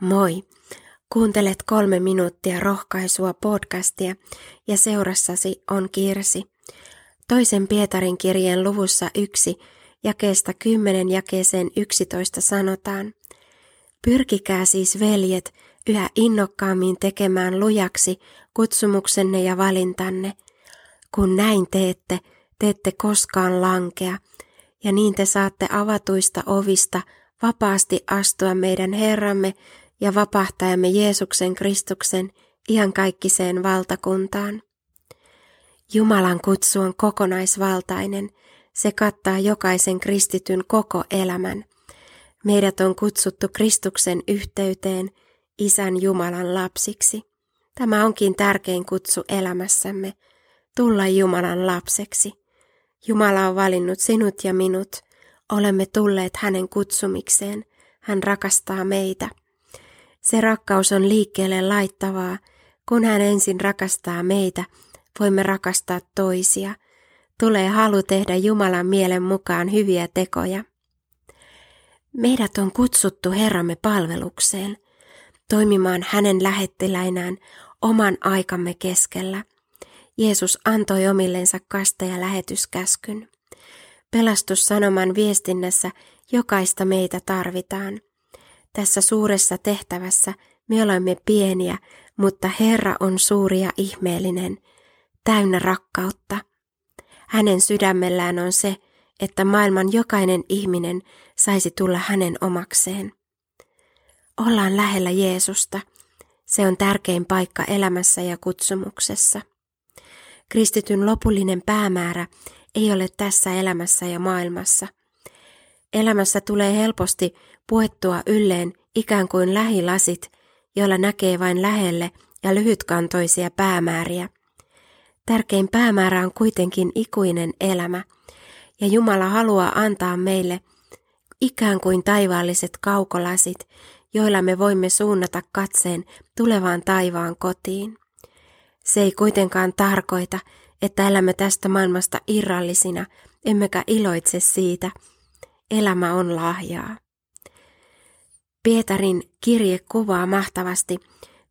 Moi! Kuuntelet kolme minuuttia rohkaisua podcastia ja seurassasi on Kirsi. Toisen Pietarin kirjeen luvussa yksi jakeesta 10 jakeeseen 11 sanotaan. Pyrkikää siis veljet yhä innokkaammin tekemään lujaksi kutsumuksenne ja valintanne. Kun näin teette, teette koskaan lankea, ja niin te saatte avatuista ovista vapaasti astua meidän Herramme ja vapahtajamme Jeesuksen Kristuksen iankaikkiseen valtakuntaan. Jumalan kutsu on kokonaisvaltainen. Se kattaa jokaisen kristityn koko elämän. Meidät on kutsuttu Kristuksen yhteyteen Isän Jumalan lapsiksi. Tämä onkin tärkein kutsu elämässämme, tulla Jumalan lapseksi. Jumala on valinnut sinut ja minut. Olemme tulleet hänen kutsumikseen. Hän rakastaa meitä. Se rakkaus on liikkeelle laittavaa. Kun hän ensin rakastaa meitä, voimme rakastaa toisia. Tulee halu tehdä Jumalan mielen mukaan hyviä tekoja. Meidät on kutsuttu Herramme palvelukseen, toimimaan hänen lähettiläinään oman aikamme keskellä. Jeesus antoi omillensa kaste- ja lähetyskäskyn. Pelastussanoman viestinnässä jokaista meitä tarvitaan. Tässä suuressa tehtävässä me olemme pieniä, mutta Herra on suuri ja ihmeellinen, täynnä rakkautta. Hänen sydämellään on se, että maailman jokainen ihminen saisi tulla hänen omakseen. Ollaan lähellä Jeesusta. Se on tärkein paikka elämässä ja kutsumuksessa. Kristityn lopullinen päämäärä ei ole tässä elämässä ja maailmassa. Elämässä tulee helposti puettua ylleen ikään kuin lähilasit, joilla näkee vain lähelle ja lyhytkantoisia päämääriä. Tärkein päämäärä on kuitenkin ikuinen elämä, ja Jumala haluaa antaa meille ikään kuin taivaalliset kaukolasit, joilla me voimme suunnata katseen tulevaan taivaan kotiin. Se ei kuitenkaan tarkoita, että elämme tästä maailmasta irrallisina, emmekä iloitse siitä. Elämä on lahjaa. Pietarin kirje kuvaa mahtavasti,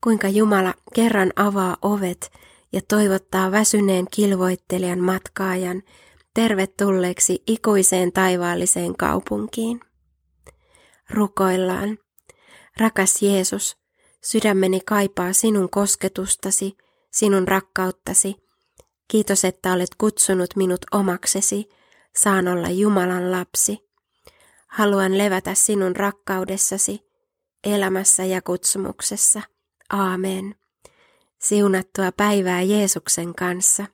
kuinka Jumala kerran avaa ovet ja toivottaa väsyneen kilvoittelijan matkaajan tervetulleeksi ikuiseen taivaalliseen kaupunkiin. Rukoillaan. Rakas Jeesus, sydämeni kaipaa sinun kosketustasi, sinun rakkauttasi. Kiitos, että olet kutsunut minut omaksesi. Saan olla Jumalan lapsi. Haluan levätä sinun rakkaudessasi, elämässä ja kutsumuksessa. Aamen. Siunattua päivää Jeesuksen kanssa.